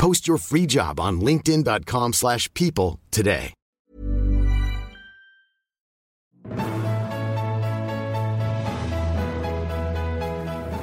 Post your free job on linkedin.com/people slash people today.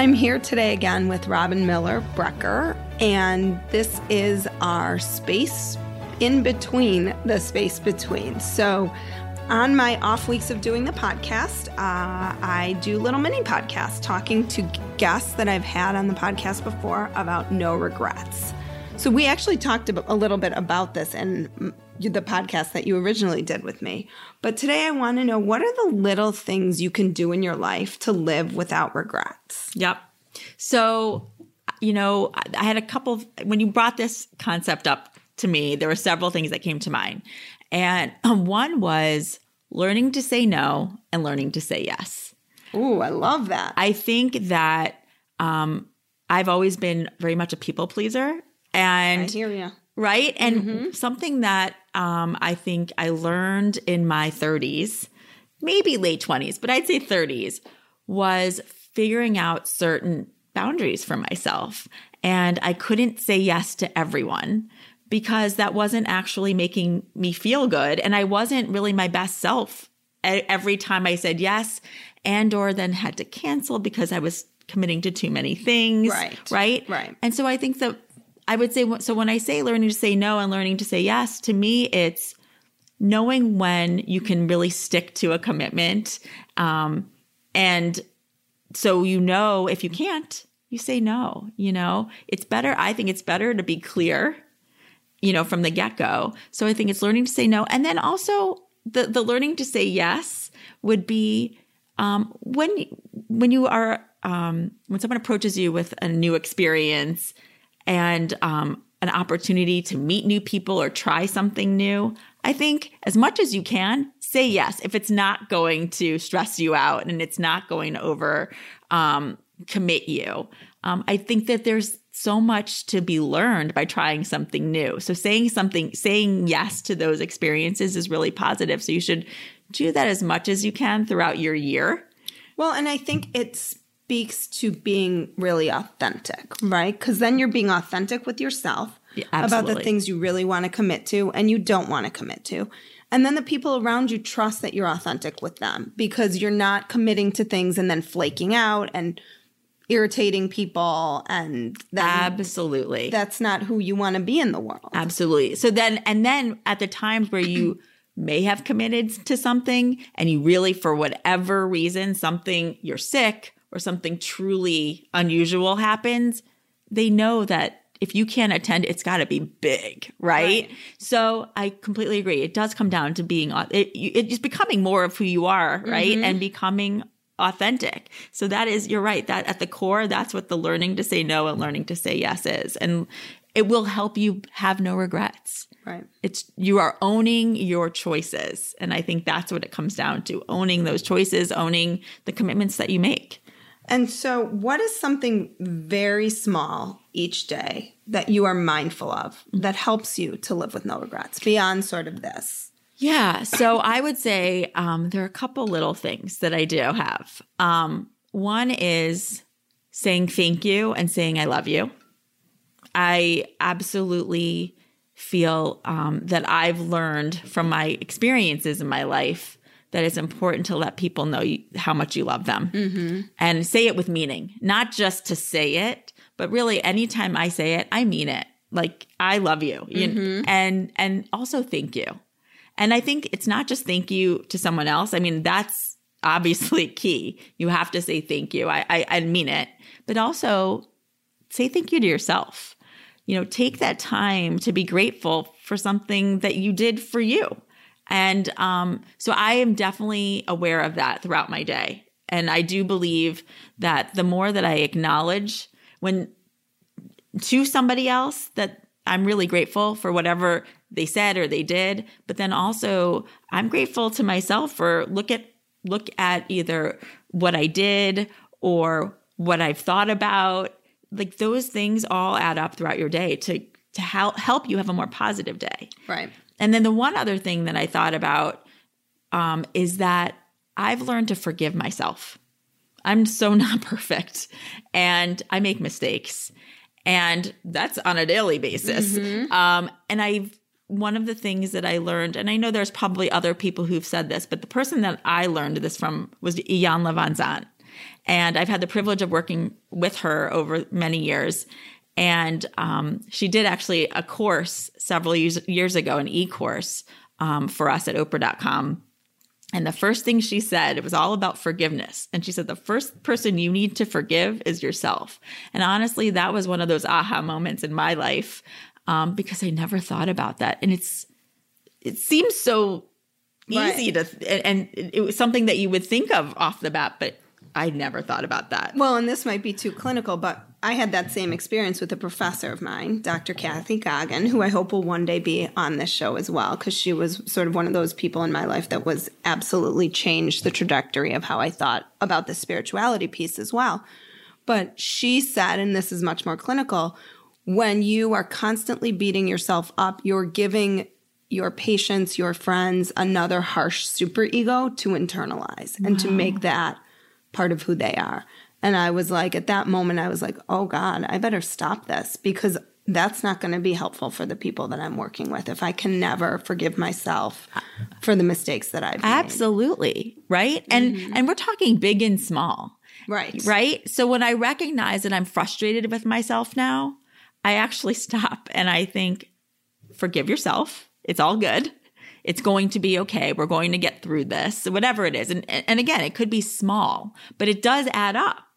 I'm here today again with Robyn Miller Brecker, and this is our space in between the space between. So, on my off weeks of doing the podcast, uh, I do little mini podcasts talking to guests that I've had on the podcast before about no regrets. So, we actually talked a little bit about this in the podcast that you originally did with me. But today I want to know what are the little things you can do in your life to live without regrets? Yep. So, you know, I had a couple of, when you brought this concept up to me, there were several things that came to mind. And um, one was learning to say no and learning to say yes. Ooh, I love that. I think that um, I've always been very much a people pleaser. And I hear you. right? And something that um, I think I learned in my 30s, maybe late 20s, but I'd say 30s, was figuring out certain boundaries for myself. And I couldn't say yes to everyone because that wasn't actually making me feel good. And I wasn't really my best self every time I said yes and or then had to cancel because I was committing to too many things. Right. Right. Right. And so I think that I would say, so when I say learning to say no and learning to say yes, to me, it's knowing when you can really stick to a commitment. Um, and so you know if you can't, you say no. You know, it's better. I think it's better to be clear, you know, from the get go. So I think it's learning to say no. And then also the, the learning to say yes would be um, when when you are um, when someone approaches you with a new experience and um, an opportunity to meet new people or try something new, I think as much as you can, say yes. If it's not going to stress you out and it's not going to over um, commit you, um, I think that there's so much to be learned by trying something new. So saying something, saying yes to those experiences is really positive. So you should do that as much as you can throughout your year. Well, and I think it speaks to being really authentic, right? Because then you're being authentic with yourself Yeah, about the things you really want to commit to and you don't want to commit to. And then the people around you trust that you're authentic with them because you're not committing to things and then flaking out and irritating people and that Absolutely. that's not who you want to be in the world. Absolutely. So then, and then at the times where you may have committed to something and you really, for whatever reason, something you're sick or something truly unusual happens, they know that if you can't attend, it's got to be big, right? So I completely agree. It does come down to being, it, it's becoming more of who you are, right? Mm-hmm. And becoming authentic. So that is, you're right. That at the core, that's what the learning to say no and learning to say yes is. And it will help you have no regrets. Right. It's you are owning your choices. And I think that's what it comes down to owning those choices, owning the commitments that you make. And so, what is something very small each day that you are mindful of that helps you to live with no regrets beyond sort of this? Yeah. So I would say um, there are a couple little things that I do have. Um, one is saying thank you and saying I love you. I absolutely feel um, that I've learned from my experiences in my life that it's important to let people know you, how much you love them mm-hmm. and say it with meaning, not just to say it, but really anytime I say it, I mean it. Like I love you, mm-hmm. and and also thank you. And I think it's not just thank you to someone else. I mean, that's obviously key. You have to say thank you. I, I, I mean it, but also say thank you to yourself. You know, take that time to be grateful for something that you did for you. And um, so I am definitely aware of that throughout my day. And I do believe that the more that I acknowledge when to somebody else that I'm really grateful for whatever they said or they did, but then also I'm grateful to myself for look at look at either what I did or what I've thought about. Like those things all add up throughout your day to to help help you have a more positive day. Right. And then the one other thing that I thought about um, is that I've learned to forgive myself. I'm so not perfect and I make mistakes. And that's on a daily basis. Mm-hmm. Um, and I've, one of the things that I learned, and I know there's probably other people who've said this, but the person that I learned this from was Iyanla Vanzant. And I've had the privilege of working with her over many years. And um, she did actually a course several years, years ago, an e course um, for us at Oprah.com. And the first thing she said, it was all about forgiveness. And she said, the first person you need to forgive is yourself. And honestly, that was one of those aha moments in my life um, because I never thought about that. And it's, it seems so easy right. to, and it was something that you would think of off the bat, but I never thought about that. Well, and this might be too clinical, but I had that same experience with a professor of mine, Dr. Kathy Goggin, who I hope will one day be on this show as well, because she was sort of one of those people in my life that was absolutely changed the trajectory of how I thought about the spirituality piece as well. But she said, and this is much more clinical, when you are constantly beating yourself up, you're giving your patients, your friends, another harsh superego to internalize wow. and to make that part of who they are. And I was like, at that moment, I was like, oh God, I better stop this because that's not going to be helpful for the people that I'm working with if I can never forgive myself for the mistakes that I've made. Absolutely. Made. Right? And mm-hmm. and we're talking big and small. Right. Right? So when I recognize that I'm frustrated with myself now, I actually stop and I think forgive yourself. It's all good. It's going to be okay. We're going to get through this, whatever it is. And and again, it could be small, but it does add up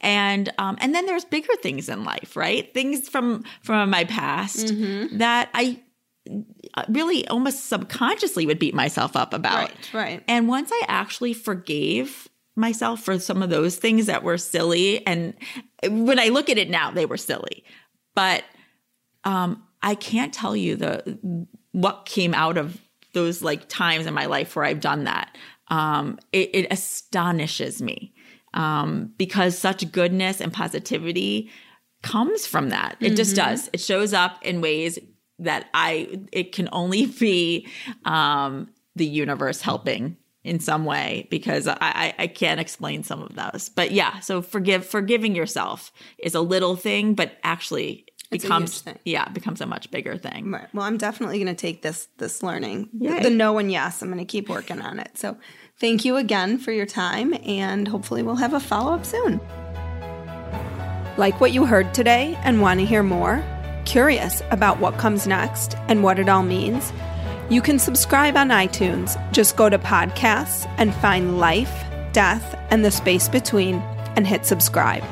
and um, and then there's bigger things in life, right? Things from from my past mm-hmm. that I uh, really almost subconsciously would beat myself up about. Right, right. And once I actually forgave myself for some of those things that were silly, and when I look at it now, they were silly, but um, I can't tell you the what came out of those like times in my life where I've done that. Um, it, it astonishes me um, because such goodness and positivity comes from that. It mm-hmm. just does. It shows up in ways that I it can only be um, the universe helping in some way because I, I can't explain some of those. But yeah, so forgive forgiving yourself is a little thing, but actually it's becomes yeah becomes a much bigger thing. Right. Well, I'm definitely going to take this this learning Yay. the no and yes. I'm going to keep working on it. So Thank you again for your time, and hopefully, we'll have a follow up soon. Like what you heard today and want to hear more? Curious about what comes next and what it all means? You can subscribe on iTunes. Just go to podcasts and find Life, Death, and the Space Between and hit subscribe.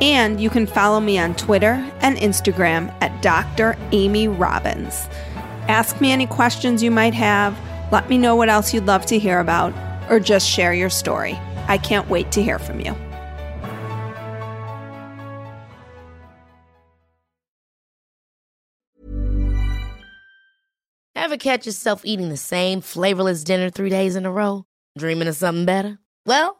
And you can follow me on Twitter and Instagram at Dr. Amy Robbins. Ask me any questions you might have, let me know what else you'd love to hear about, or just share your story. I can't wait to hear from you. Ever catch yourself eating the same flavorless dinner three days in a row? Dreaming of something better? Well,